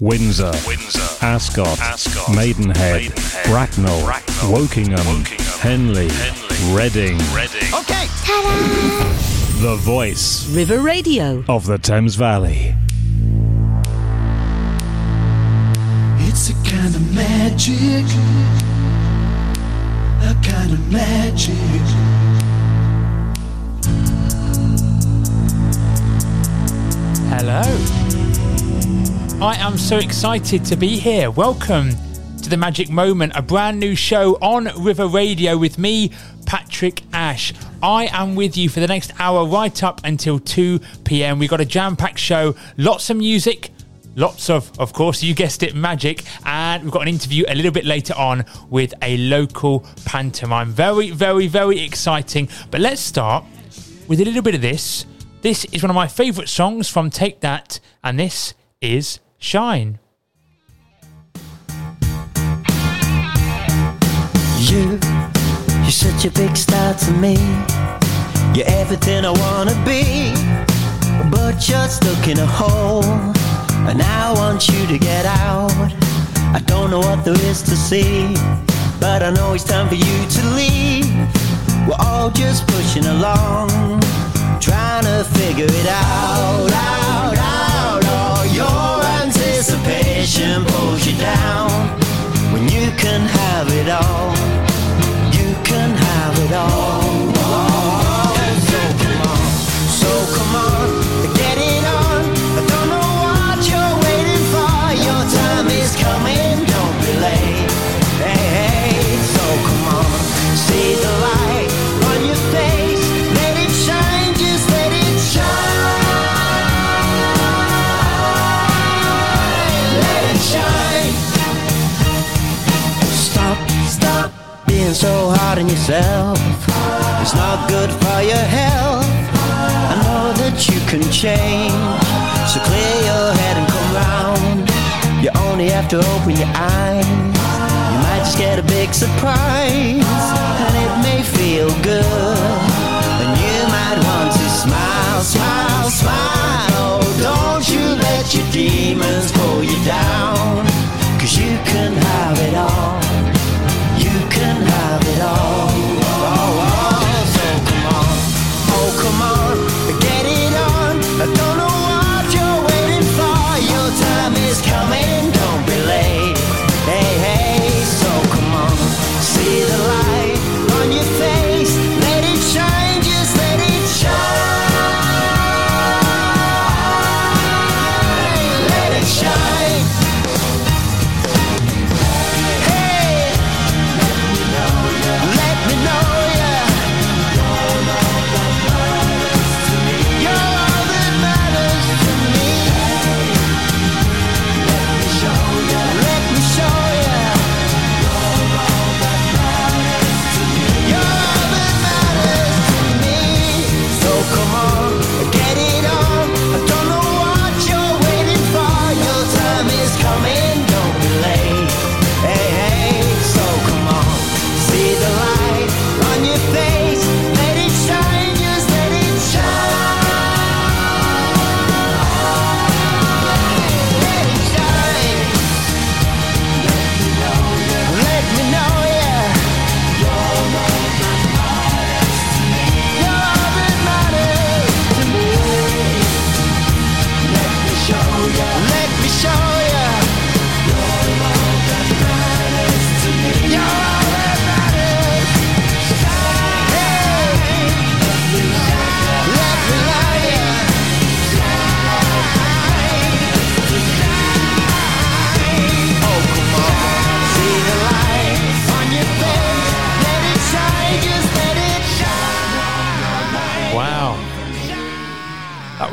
Windsor, Windsor, Ascot, Ascot, Maidenhead, Maidenhead, Bracknell, Bracknell, Wokingham, Wokingham, Henley, Henley, Reading. Reading. Okay. The voice River Radio. of the Thames Valley. It's a kind of magic, a kind of magic. Hello. I am so excited to be here. Welcome to the Magic Moment, a brand new show on River Radio with me, Patrick Ashe. I am with you for the next hour, right up until 2 pm. We've got a jam packed show, lots of music. Lots of, of course, you guessed it, magic. And we've got an interview a little bit later on with a local pantomime. Very, very, very exciting. But let's start with a little bit of this. This is one of my favourite songs from Take That, and this is Shine. You, you're such a big star to me. You're everything I wanna be, but you're stuck in a hole, and I want you to get out. I don't know what there is to see, but I know it's time for you to leave. We're all just pushing along, trying to figure it out, out, out. Anticipation pulls you down when you can have it all. You can have it all. Yourself. It's not good for your health. I know that you can change. So clear your head and come round. You only have to open your eyes. You might just get a big surprise. And it may feel good. And you might want to smile, smile, smile. Oh, don't you let your demons pull you down. Cause you can have it all.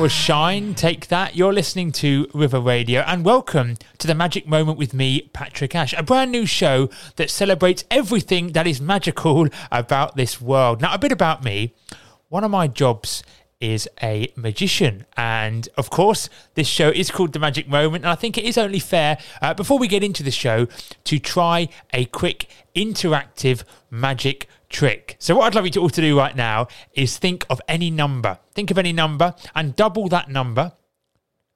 Shine. Take that. You're listening to River Radio, and welcome to the Magic Moment with me, Patrick Ashe, a brand new show that celebrates everything that is magical about this world. Now, a bit about me. One of my jobs is a magician, and of course, this show is called The Magic Moment, and I think it is only fair, uh, before we get into the show, to try a quick interactive magic trick. So, what I'd love you to all to do right now is think of any number. Think of any number and double that number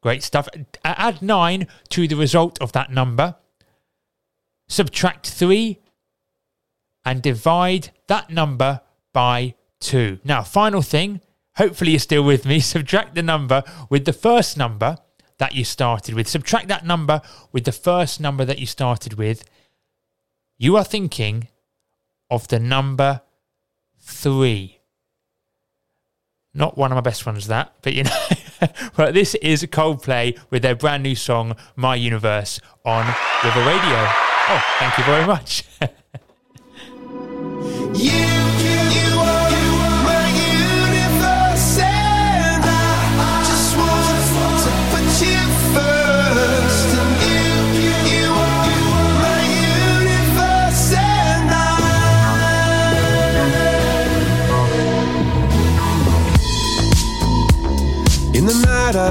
Great stuff. Add 9 to the result of that number. Subtract 3 and divide that number by 2. Now, final thing, hopefully you're still with me. Subtract the number with the first number that you started with. Subtract that number with the first number that you started with. You are thinking of the number 3. Not one of my best ones, that, but you know. but this is Coldplay with their brand new song, My Universe, on River Radio. Oh, thank you very much. You I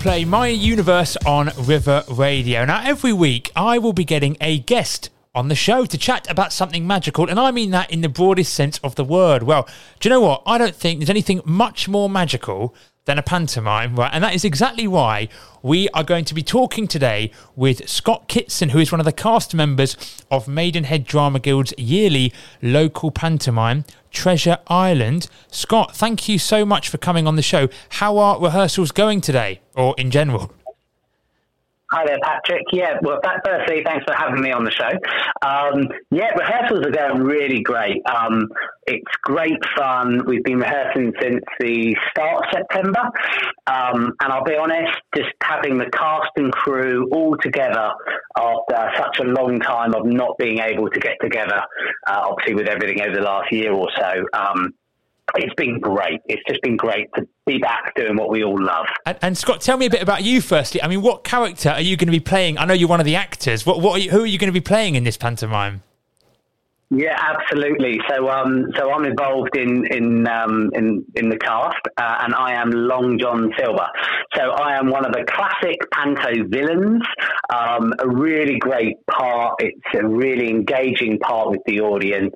Coldplay My Universe on River Radio. Now, every week I will be getting a guest on the show to chat about something magical, and I mean that in the broadest sense of the word. Well, do you know what? I don't think there's anything much more magical than a pantomime, right? And that is exactly why we are going to be talking today with Scott Kitson, who is one of the cast members of Maidenhead Drama Guild's yearly local pantomime, Treasure Island. Scott, thank you so much for coming on the show. How are rehearsals going today, or in general? Hi there, Patrick. Yeah, well, firstly, thanks for having me on the show. Um, yeah, rehearsals are going really great. Um, it's great fun. We've been rehearsing since the start of September. Um, and I'll be honest, just having the cast and crew all together after such a long time of not being able to get together, uh, obviously with everything over the last year or so, um, it's been great. It's just been great to be back doing what we all love. And, and, Scott, tell me a bit about you. Firstly, I mean, what character are you going to be playing? I know you're one of the actors. What, what are you, who are you going to be playing in this pantomime? Yeah, absolutely. So, um, so I'm involved in in um, in, in the cast, uh, and I am Long John Silver. So, I am one of the classic panto villains. Um, a really great part. It's a really engaging part with the audience.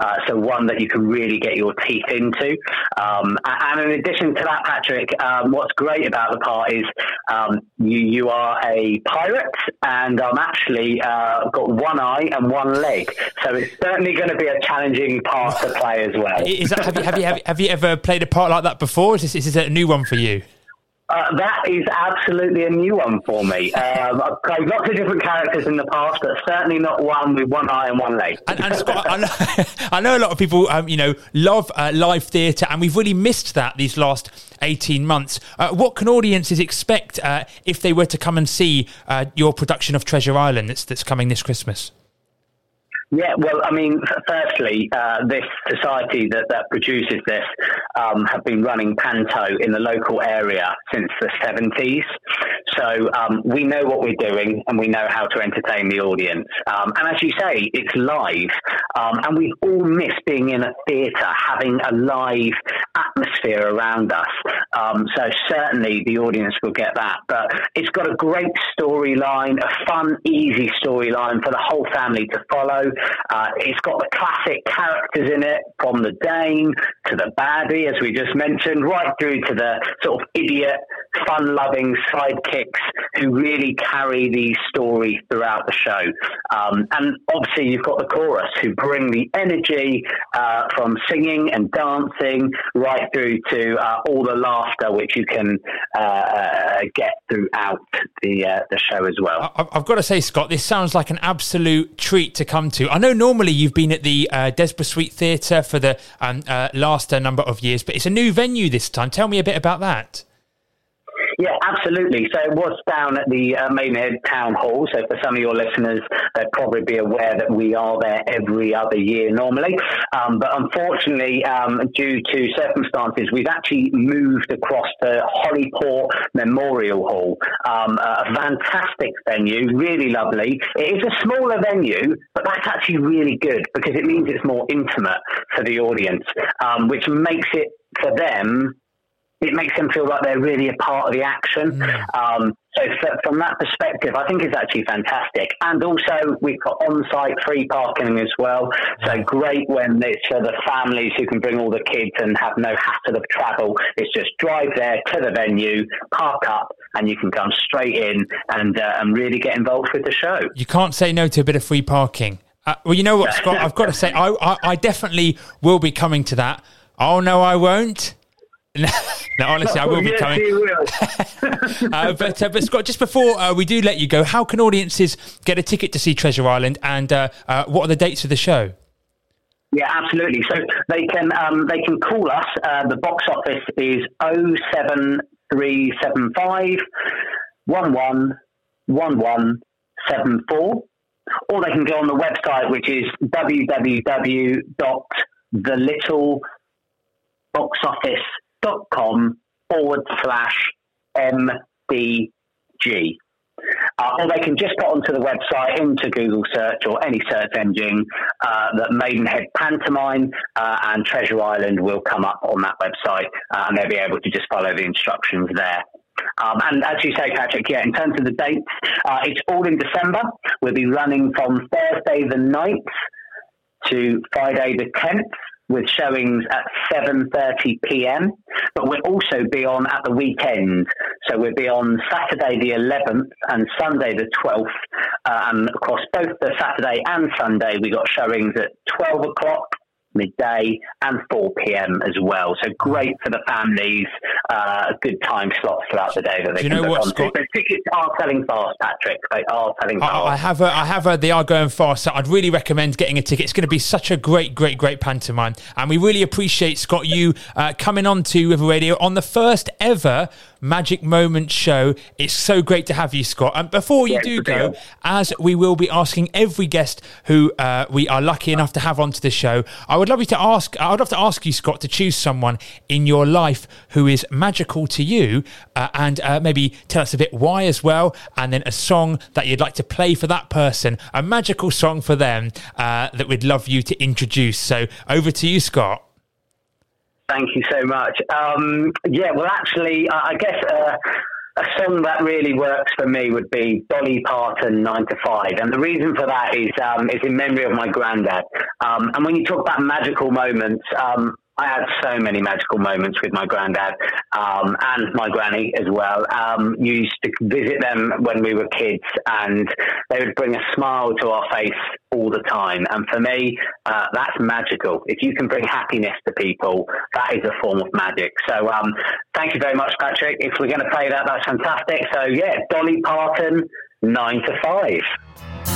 Uh, so, one that you can really get your teeth into. Um, and in addition to that, Patrick, um, what's great about the part is um, you you are a pirate, and I'm actually uh, got one eye and one leg. So it's certainly going to be a challenging part to play as well. Is that, have, you, have, you, have, you, ever played a part like that before? Is this, is this a new one for you? Uh, that is absolutely a new one for me. Um, I've played lots of different characters in the past, but certainly not one with one eye and one leg. And, and Scott, I, know, I, know, a lot of people, um, you know, love uh, live theatre, and we've really missed that these last eighteen months. Uh, what can audiences expect uh, if they were to come and see uh, your production of Treasure Island that's, that's coming this Christmas? Yeah, well, I mean, firstly, uh, this society that, that produces this um, have been running panto in the local area since the 70s. So um, we know what we're doing and we know how to entertain the audience. Um, and as you say, it's live. Um, and we all miss being in a theatre, having a live atmosphere around us. Um, so certainly the audience will get that. But it's got a great storyline, a fun, easy storyline for the whole family to follow. Uh, it's got the classic characters in it, from the dame to the baddie, as we just mentioned, right through to the sort of idiot, fun-loving sidekicks who really carry the story throughout the show. Um, and obviously, you've got the chorus who bring the energy uh, from singing and dancing right through to uh, all the laughter, which you can uh, uh get throughout the uh, the show as well. I've got to say, Scott, this sounds like an absolute treat to come to. I know normally you've been at the uh, Desborough Street Theatre for the um, uh, last number of years, but it's a new venue this time. Tell me a bit about that. Yeah, absolutely. So it was down at the uh, Maidenhead Town Hall. So for some of your listeners, they'd probably be aware that we are there every other year normally. Um, but unfortunately, um, due to circumstances, we've actually moved across to Holyport Memorial Hall. Um, a fantastic venue, really lovely. It is a smaller venue, but that's actually really good because it means it's more intimate for the audience, um, which makes it for them it makes them feel like they're really a part of the action. Mm. Um, so from that perspective, I think it's actually fantastic. And also, we've got on-site free parking as well. So great when it's for the families who can bring all the kids and have no hassle of travel. It's just drive there to the venue, park up, and you can come straight in and uh, and really get involved with the show. You can't say no to a bit of free parking. Uh, well, you know what, Scott? I've got to say, I, I, I definitely will be coming to that. Oh no, I won't. no, honestly, I will be yes, coming. Will. uh, but, uh, but Scott, just before uh, we do let you go, how can audiences get a ticket to see Treasure Island, and uh, uh, what are the dates of the show? Yeah, absolutely. So they can um, they can call us. Uh, the box office is 07375 111174. Or they can go on the website, which is www.thelittleBoxOffice.com forward slash MDG. Uh, or they can just put onto the website into Google search or any search engine uh, that Maidenhead Pantomime uh, and Treasure Island will come up on that website uh, and they'll be able to just follow the instructions there. Um, and as you say, Patrick, yeah, in terms of the dates, uh, it's all in December. We'll be running from Thursday the 9th to Friday the 10th with showings at 7.30 p.m. But we'll also be on at the weekend. So we'll be on Saturday the 11th and Sunday the 12th. Uh, and across both the Saturday and Sunday, we got showings at 12 o'clock, midday, and 4 p.m. as well. So great for the families. Uh, good time slots throughout the day that they Do you can know what, on. Scott? But tickets are selling fast, Patrick. They are selling fast. I, I have heard, I have heard they are going fast, so I'd really recommend getting a ticket. It's going to be such a great, great, great pantomime, and we really appreciate Scott you uh, coming on to River Radio on the first ever Magic Moment show. It's so great to have you, Scott. And before you do go, as we will be asking every guest who uh, we are lucky enough to have onto the show, I would love you to ask. I would love to ask you, Scott, to choose someone in your life who is magical to you, uh, and uh, maybe tell us a bit why as well, and then a song that you'd like to play for that person, a magical song for them uh, that we'd love you to introduce. So over to you, Scott. Thank you so much. Um, yeah, well, actually, I guess uh, a song that really works for me would be Dolly Parton, Nine to Five, and the reason for that is um, is in memory of my granddad. Um, and when you talk about magical moments. I had so many magical moments with my granddad um, and my granny as well. Um, used to visit them when we were kids, and they would bring a smile to our face all the time. And for me, uh, that's magical. If you can bring happiness to people, that is a form of magic. So, um, thank you very much, Patrick. If we're going to play that, that's fantastic. So, yeah, Dolly Parton, nine to five.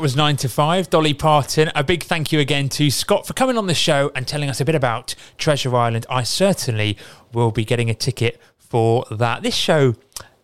That was 9 to 5, Dolly Parton. A big thank you again to Scott for coming on the show and telling us a bit about Treasure Island. I certainly will be getting a ticket for that. This show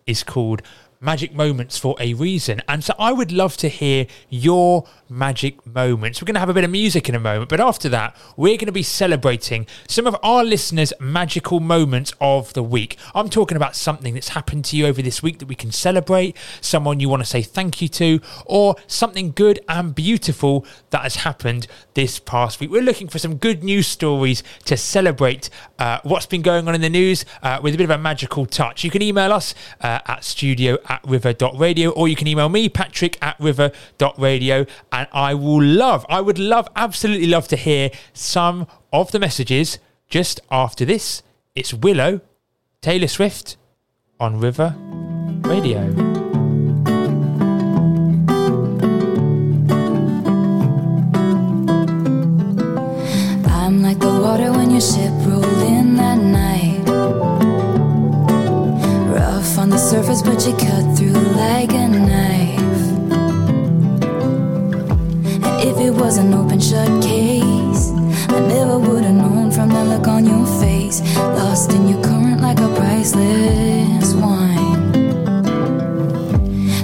is called Magic Moments for a reason. And so I would love to hear your magic moments. We're going to have a bit of music in a moment, but after that, we're going to be celebrating some of our listeners' magical moments of the week. I'm talking about something that's happened to you over this week that we can celebrate, someone you want to say thank you to, or something good and beautiful that has happened this past week. We're looking for some good news stories to celebrate uh, what's been going on in the news uh, with a bit of a magical touch. You can email us uh, at studio at river.radio or you can email me, Patrick at river.radio, and I will love, I would love, absolutely love to hear some of the messages just after this. It's Willow, Taylor Swift on River Radio. I'm like the water when your ship rolled in that night. Rough on the surface, but you cut through like a knife. it was an open shut case. I never would have known from that look on your face. Lost in your current like a priceless wine.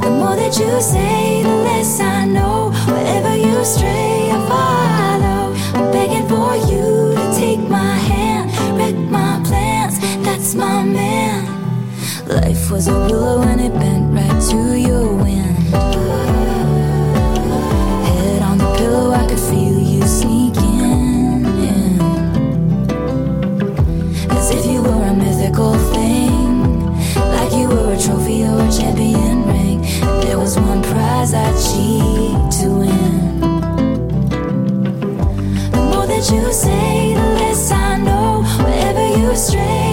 The more that you say, the less I know. Wherever you stray, I follow. I'm begging for you to take my hand, wreck my plans. That's my man. Life was a willow and it bent right to your wind. lies I cheat to win. The more that you say, the less I know. Wherever you stray.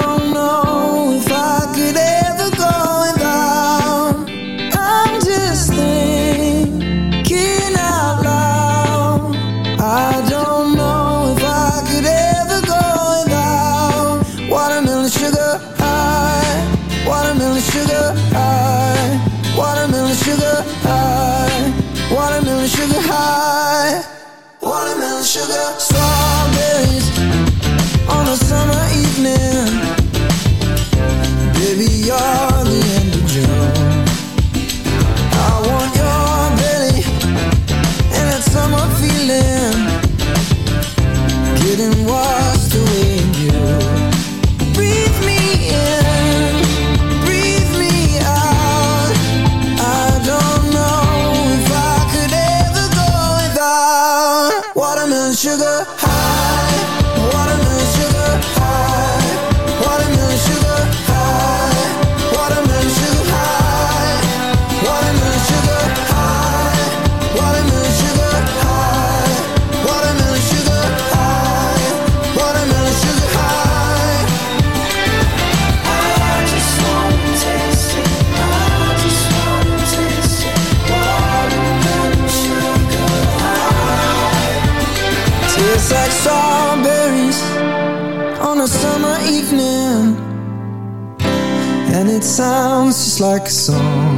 like a song.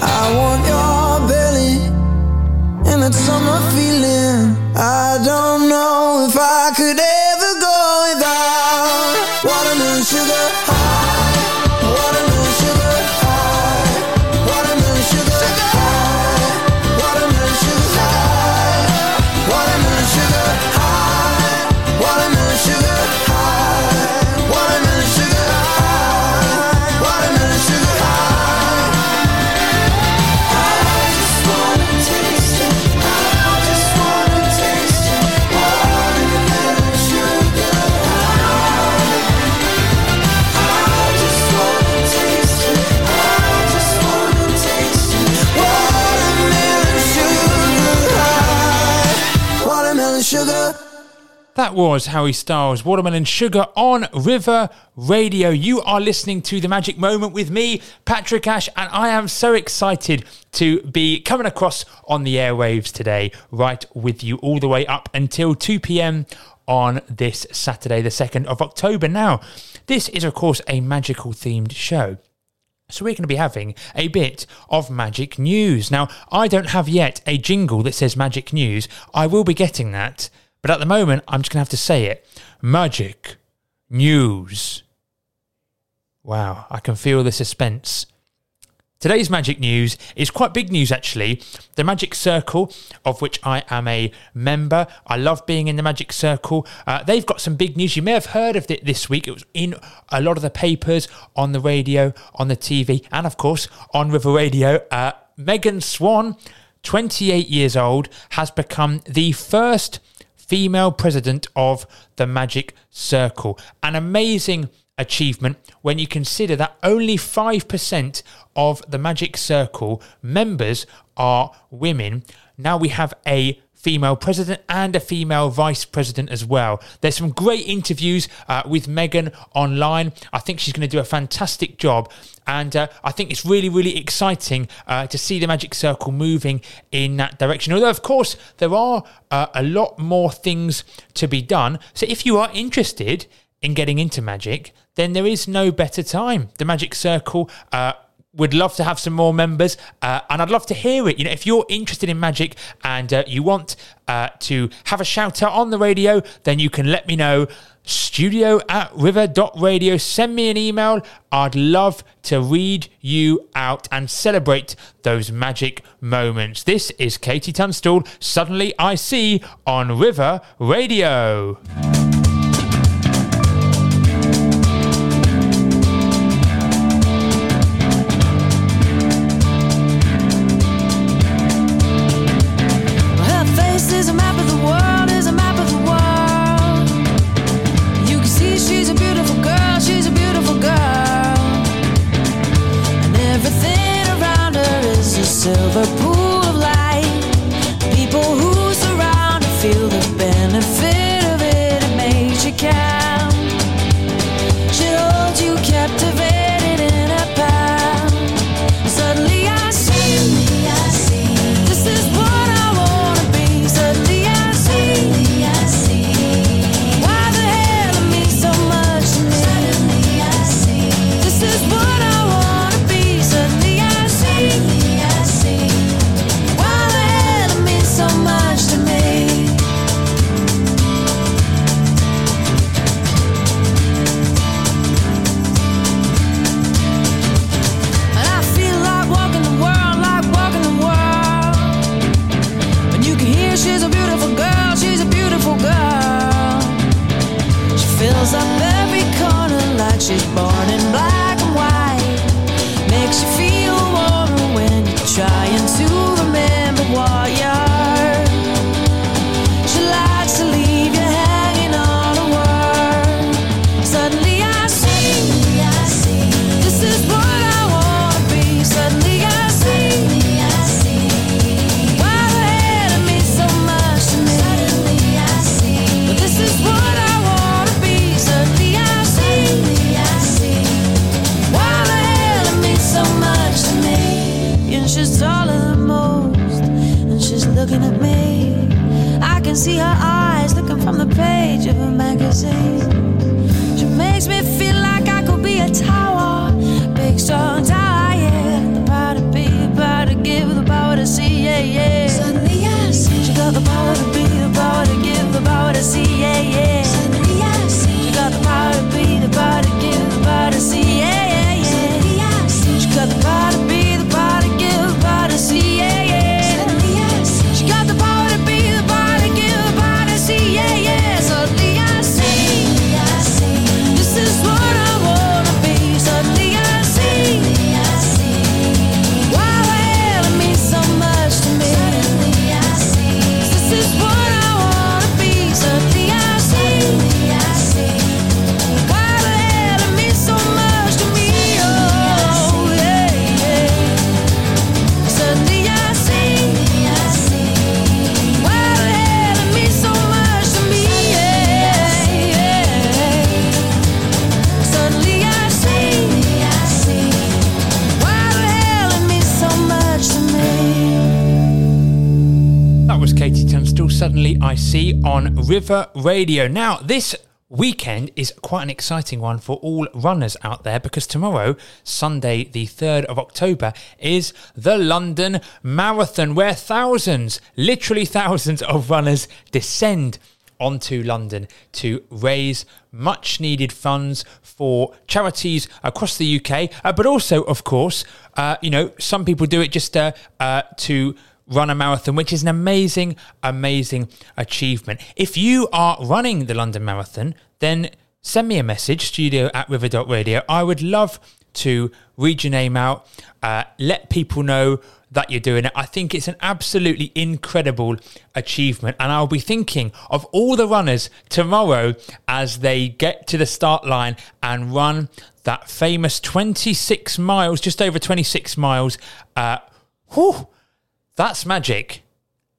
I want your belly and that summer feeling. That was Harry Styles, Watermelon Sugar on River Radio. You are listening to The Magic Moment with me, Patrick Ashe, and I am so excited to be coming across on the airwaves today, right with you all the way up until 2 p.m. on this Saturday, the 2nd of October. Now, this is, of course, a magical themed show. So we're going to be having a bit of magic news. Now, I don't have yet a jingle that says magic news. I will be getting that, but at the moment, I'm just going to have to say it. Magic news. Wow, I can feel the suspense. Today's magic news is quite big news, actually. The Magic Circle, of which I am a member, I love being in the Magic Circle. Uh, they've got some big news. You may have heard of it this week. It was in a lot of the papers, on the radio, on the TV, and of course on River Radio. Uh, Megan Swann, 28 years old, has become the first female president of the Magic Circle. An amazing achievement when you consider that only 5% of the Magic Circle members are women. Now we have a female president and a female vice president as well. There's some great interviews uh, with Megan online. I think she's going to do a fantastic job. And uh, I think it's really, really exciting uh, to see the Magic Circle moving in that direction. Although, of course, there are uh, a lot more things to be done. So if you are interested in getting into magic, then there is no better time. The Magic Circle uh, would love to have some more members, uh, and I'd love to hear it. You know, if you're interested in magic and uh, you want uh, to have a shout out on the radio, then you can let me know. Studio at river.radio. Send me an email. I'd love to read you out and celebrate those magic moments. This is KT Tunstall. Suddenly I see on River Radio. from the page of a magazine. She makes me feel like I could be a tower, big strong tower, yeah. The power to be, the power to give, the power to see, yeah, yeah. Suddenly I see. She got the power to be, the power to give, the power to see, yeah, yeah. River Radio. Now, this weekend is quite an exciting one for all runners out there because tomorrow, Sunday, the 3rd of October, is the London Marathon, where thousands, literally thousands of runners descend onto London to raise much needed funds for charities across the UK, uh, but also, of course, uh, you know, some people do it just uh, uh to run a marathon, which is an amazing, amazing achievement. If you are running the London Marathon, then send me a message, studio at river.radio. I would love to read your name out, uh, let people know that you're doing it. I think it's an absolutely incredible achievement. And I'll be thinking of all the runners tomorrow as they get to the start line and run that famous 26 miles, just over 26 miles. Uh, whew, that's magic.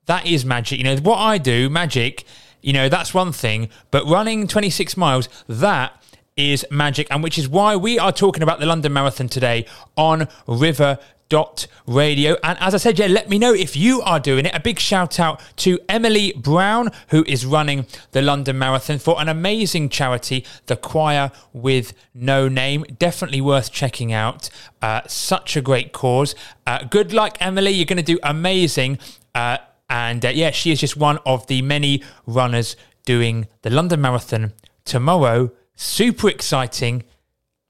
That is magic. You know, what I do, magic, you know, that's one thing. But running 26 miles, that is magic. And which is why we are talking about the London Marathon today on River dot radio. And as i said yeah let me know if you are doing it. A big shout out to emily brown who is running the london marathon for an amazing charity the choir with no name. Definitely worth checking out. Uh, such a great cause. Uh, good luck emily. You're going to do amazing. Uh, and uh, yeah she is just one of the many runners doing the london marathon tomorrow super exciting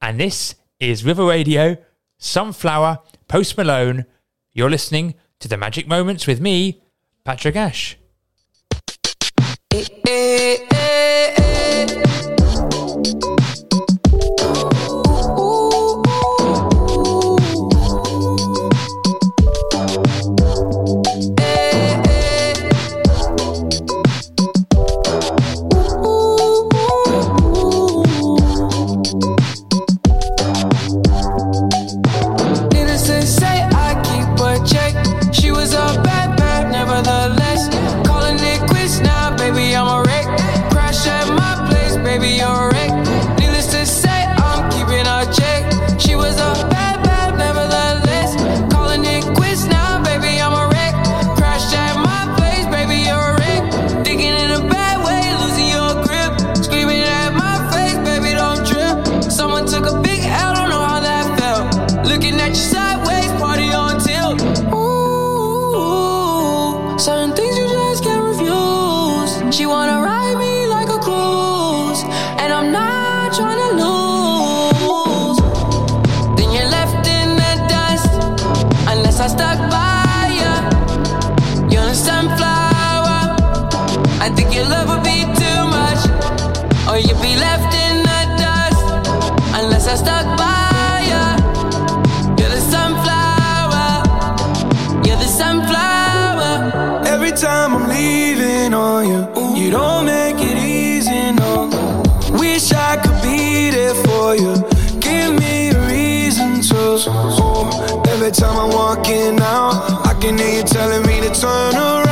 and this is river radio sunflower Post Malone. You're listening to the Magic Moments with me, Patrick Ashe. Eh, eh. I walking out I can hear you telling me to turn breathe.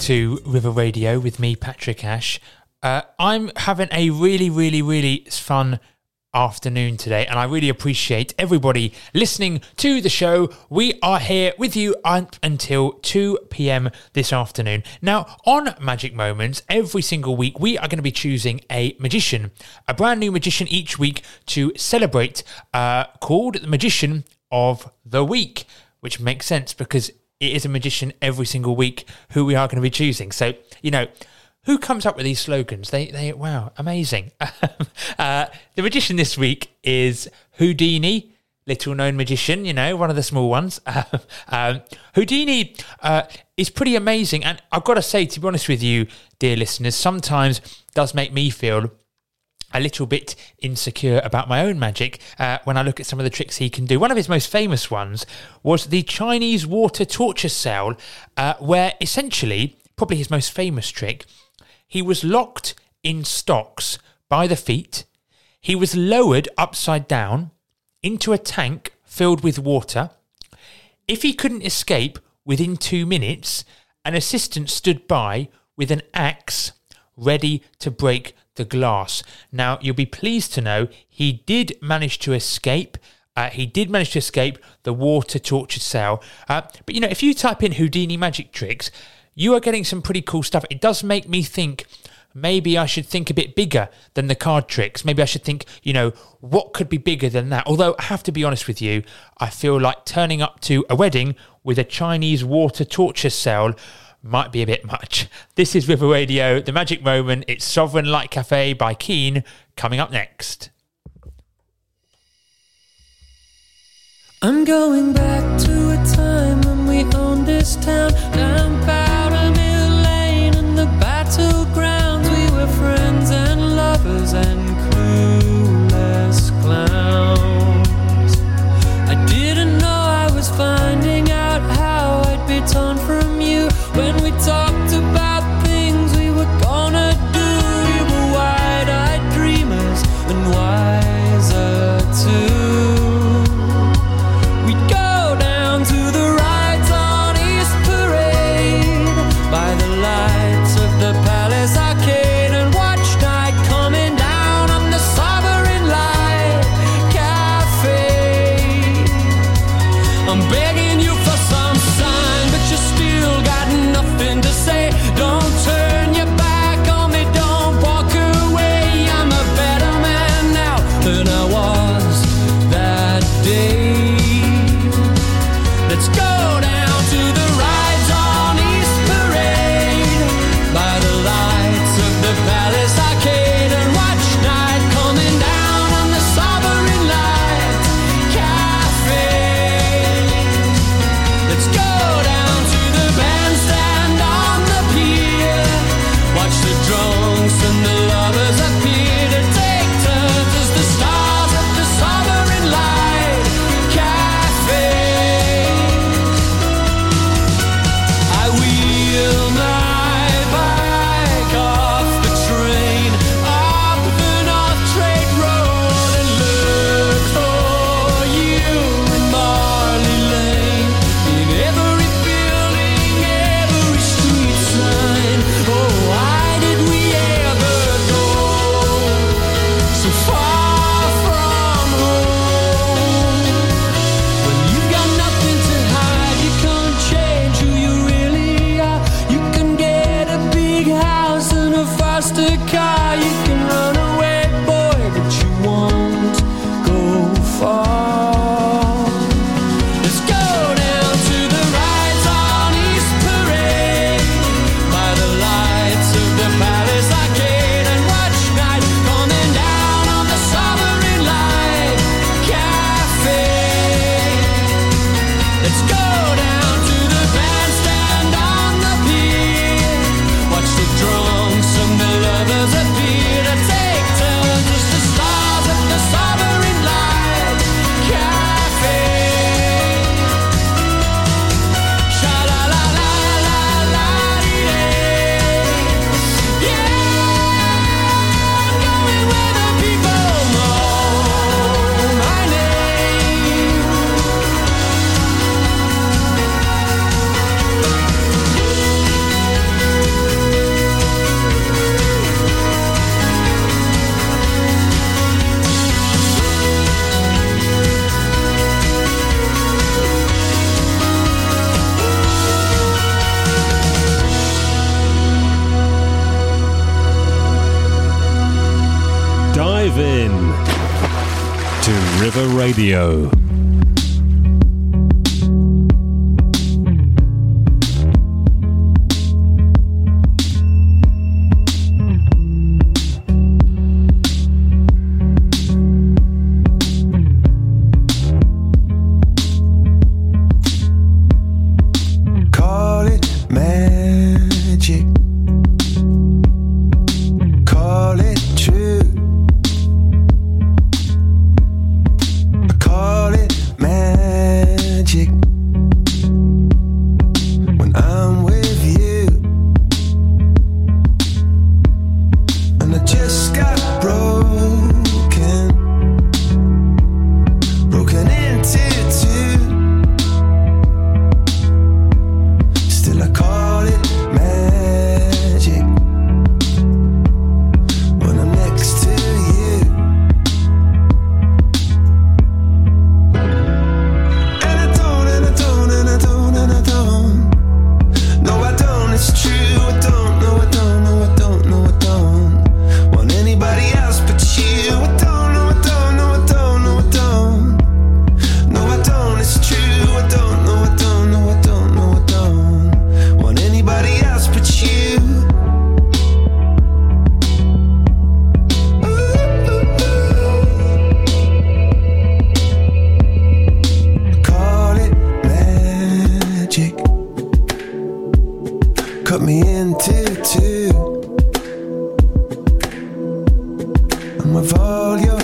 To River Radio with me, Patrick Ashe. Uh, I'm having a really, really, really fun afternoon today, and I really appreciate everybody listening to the show. We are here with you up until 2 p.m. this afternoon. Now, on Magic Moments, every single week, we are going to be choosing a magician, a brand new magician each week to celebrate, uh, called the Magician of the Week, which makes sense because it is a magician every single week who we are going to be choosing. So, you know, who comes up with these slogans? They, they, wow, amazing. uh, the magician this week is Houdini, little known magician, you know, one of the small ones. um, Houdini uh, is pretty amazing. And I've got to say, to be honest with you, dear listeners, sometimes does make me feel a little bit insecure about my own magic uh, when I look at some of the tricks he can do. One of his most famous ones was the Chinese water torture cell, uh, where essentially, probably his most famous trick, he was locked in stocks by the feet. He was lowered upside down into a tank filled with water. If he couldn't escape within two minutes, an assistant stood by with an axe ready to break the glass. Now, you'll be pleased to know he did manage to escape. Uh, he did manage to escape the water tortured cell. Uh, but you know, if you type in Houdini magic tricks, you are getting some pretty cool stuff. It does make me think maybe I should think a bit bigger than the card tricks. Maybe I should think, you know, what could be bigger than that? Although I have to be honest with you, I feel like turning up to a wedding with a Chinese water torture cell might be a bit much. This is River Radio, The Magic Moment. It's Sovereign Light Cafe by Keane coming up next. I'm going back to a time when we owned this town down Powder Mill Lane and the battlegrounds. We were friends and lovers and Radio. Cut me into two. I'm of all your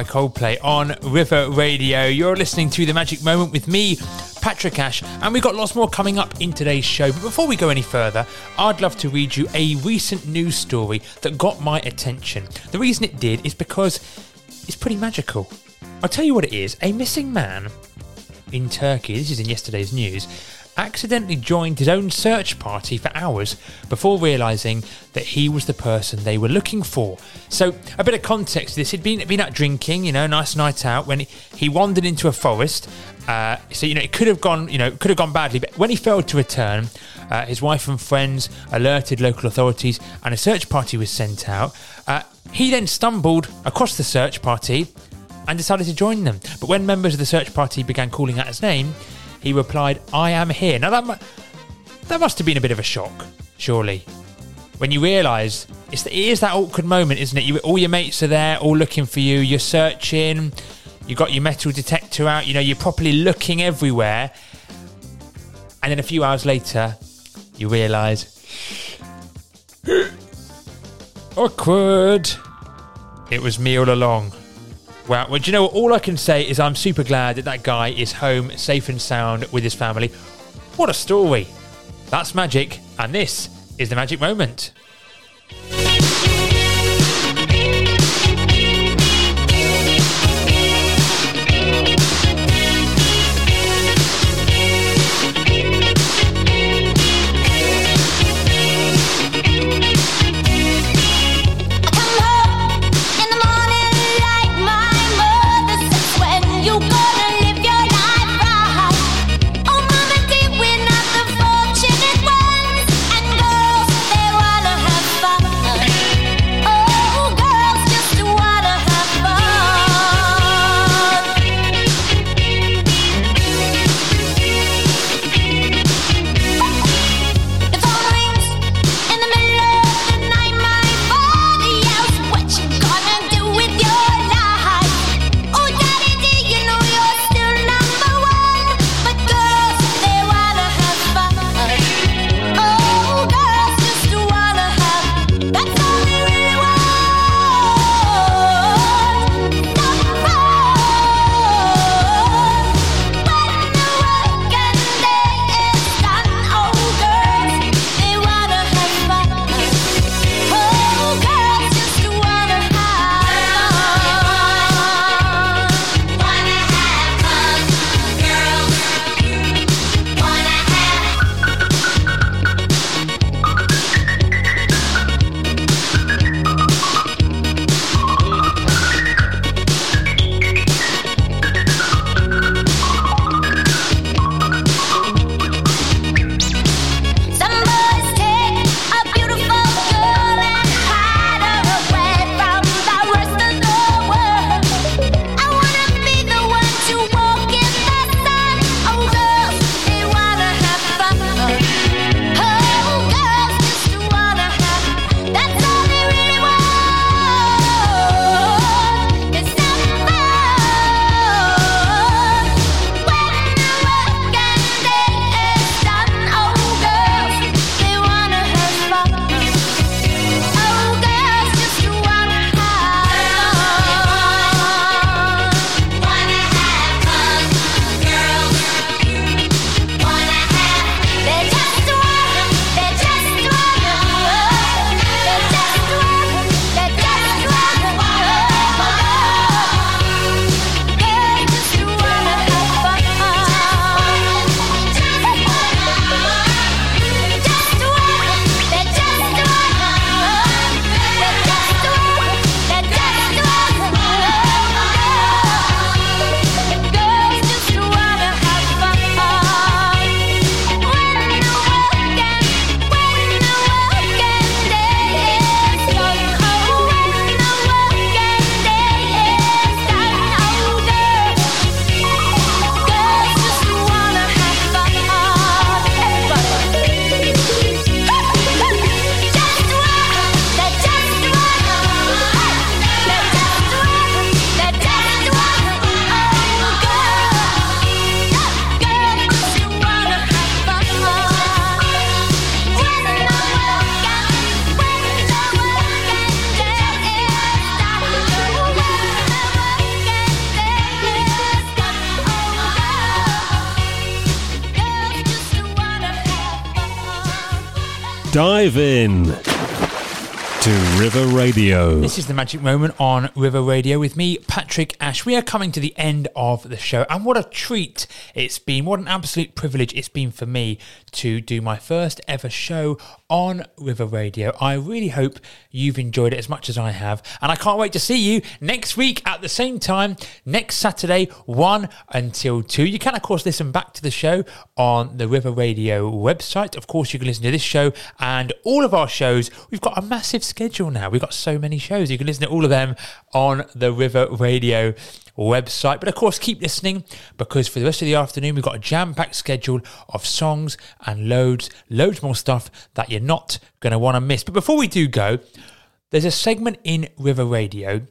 by Coldplay on River Radio. You're listening to The Magic Moment with me, Patrick Ashe, and we've got lots more coming up in today's show. But before we go any further, I'd love to read you a recent news story that got my attention. The reason it did is because it's pretty magical. I'll tell you what it is a missing man in Turkey, this is in yesterday's news, accidentally joined his own search party for hours before realising that he was the person they were looking for. So, a bit of context to this he'd been, been out drinking, you know, nice night out, when he, he wandered into a forest. Uh, so, you know, it could have gone, you know, could have gone badly, but when he failed to return, uh, his wife and friends alerted local authorities and a search party was sent out. Uh, he then stumbled across the search party and decided to join them. But when members of the search party began calling out his name, he replied, I am here. Now, that, mu- that must have been a bit of a shock, surely. When you realise it's the, it is that awkward moment, isn't it? You, all your mates are there, all looking for you. You're searching. You got your metal detector out. You know you're properly looking everywhere. And then a few hours later, you realise awkward. It was me all along. Well, well, do you know what? All I can say is I'm super glad that that guy is home, safe and sound with his family. What a story! That's magic, and this is the magic moment. Dive in to River Radio. This is the magic moment on River Radio with me, Patrick Ashe. We are coming to the end of the show, and what a treat it's been. What an absolute privilege it's been for me to do my first ever show on River Radio. I really hope you've enjoyed it as much as I have, and I can't wait to see you next week at the same time, next Saturday, 1 until 2. You can, of course, listen back to the show on the River Radio website. Of course, you can listen to this show and all of our shows. We've got a massive schedule now. We've got so many shows. You can listen to all of them on the River Radio website. But of course, keep listening because for the rest of the afternoon, we've got a jam packed schedule of songs and loads, loads more stuff that you're not going to want to miss. But before we do go, there's a segment in River Radio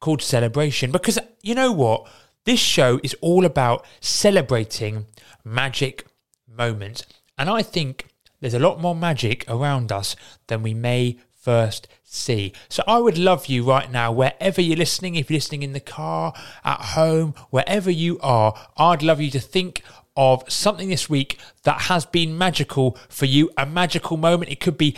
called Celebration because you know what? This show is all about celebrating magic moments. And I think there's a lot more magic around us than we may first see. So I would love you right now, wherever you're listening, if you're listening in the car, at home, wherever you are, I'd love you to think of something this week that has been magical for you, a magical moment. It could be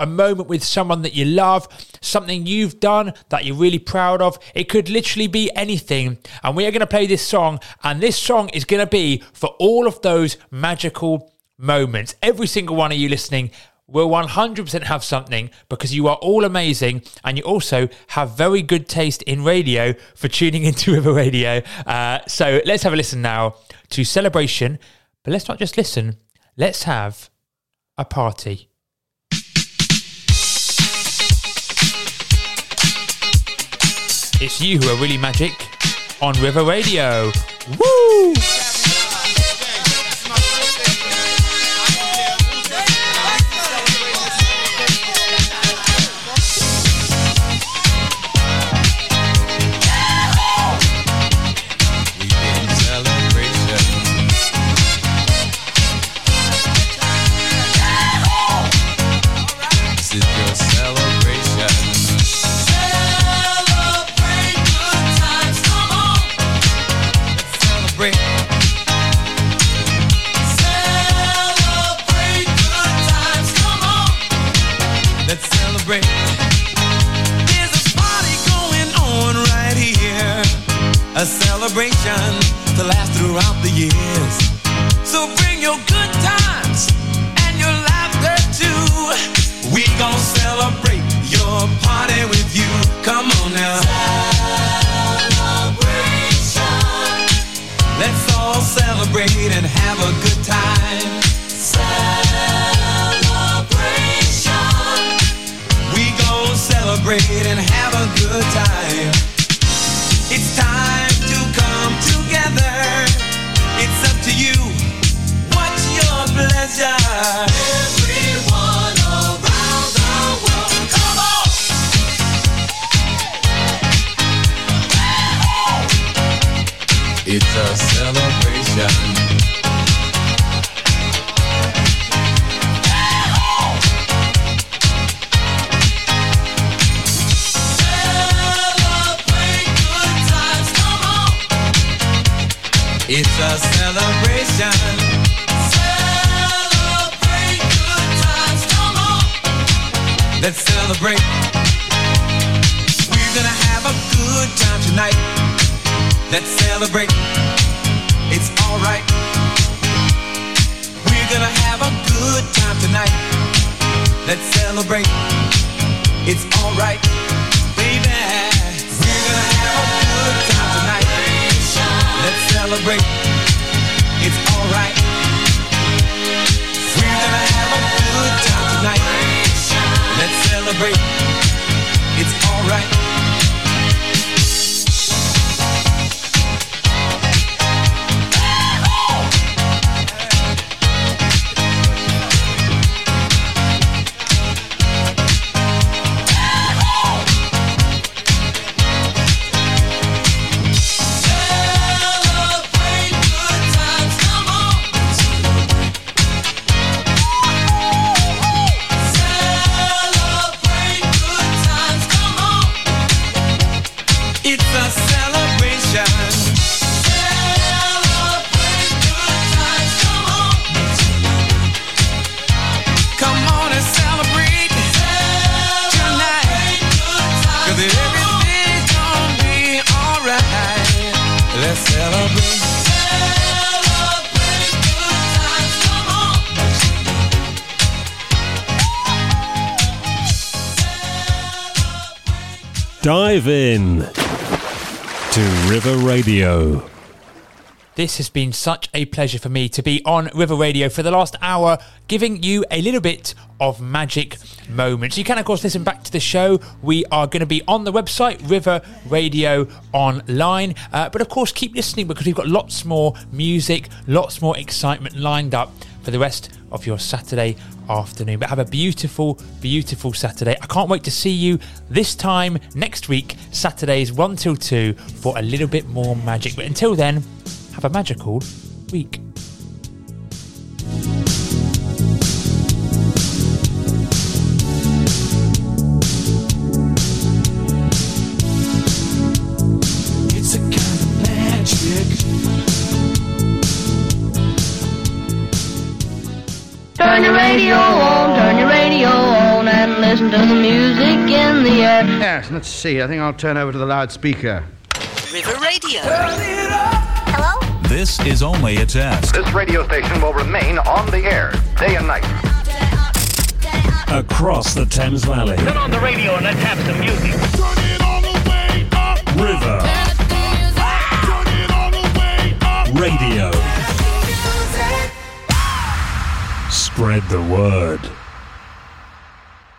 a moment with someone that you love, something you've done that you're really proud of. It could literally be anything. And we are going to play this song, and this song is going to be for all of those magical moments. Every single one of you listening will 100% have something because you are all amazing and you also have very good taste in radio for tuning into River Radio. Uh, so let's have a listen now to Celebration. But let's not just listen, let's have a party. It's you who are really magic on River Radio. Woo! A celebration to last throughout the years. So bring your good times and your laughter too. We gon' celebrate your party with you. Come on now. Celebration. Let's all celebrate and have a good time. Celebration. We gon' celebrate and have a good time. Dive in to River Radio. This has been such a pleasure for me to be on River Radio for the last hour, giving you a little bit of magic moments. You can, of course, listen back to the show. We are going to be on the website, River Radio Online. Uh, but, of course, keep listening because we've got lots more music, lots more excitement lined up for the rest of your Saturday afternoon. But have a beautiful, beautiful Saturday. I can't wait to see you this time next week, Saturdays 1 till 2, for a little bit more magic. But until then, have a magical week. Turn your radio on, turn your radio on, and listen to the music in the air. Yes, let's see. I think I'll turn over to the loudspeaker. River Radio. Hello? This is only a test. This radio station will remain on the air day and night. Across the Thames Valley. Turn on the radio and let's have some music. River Radio. Spread the word.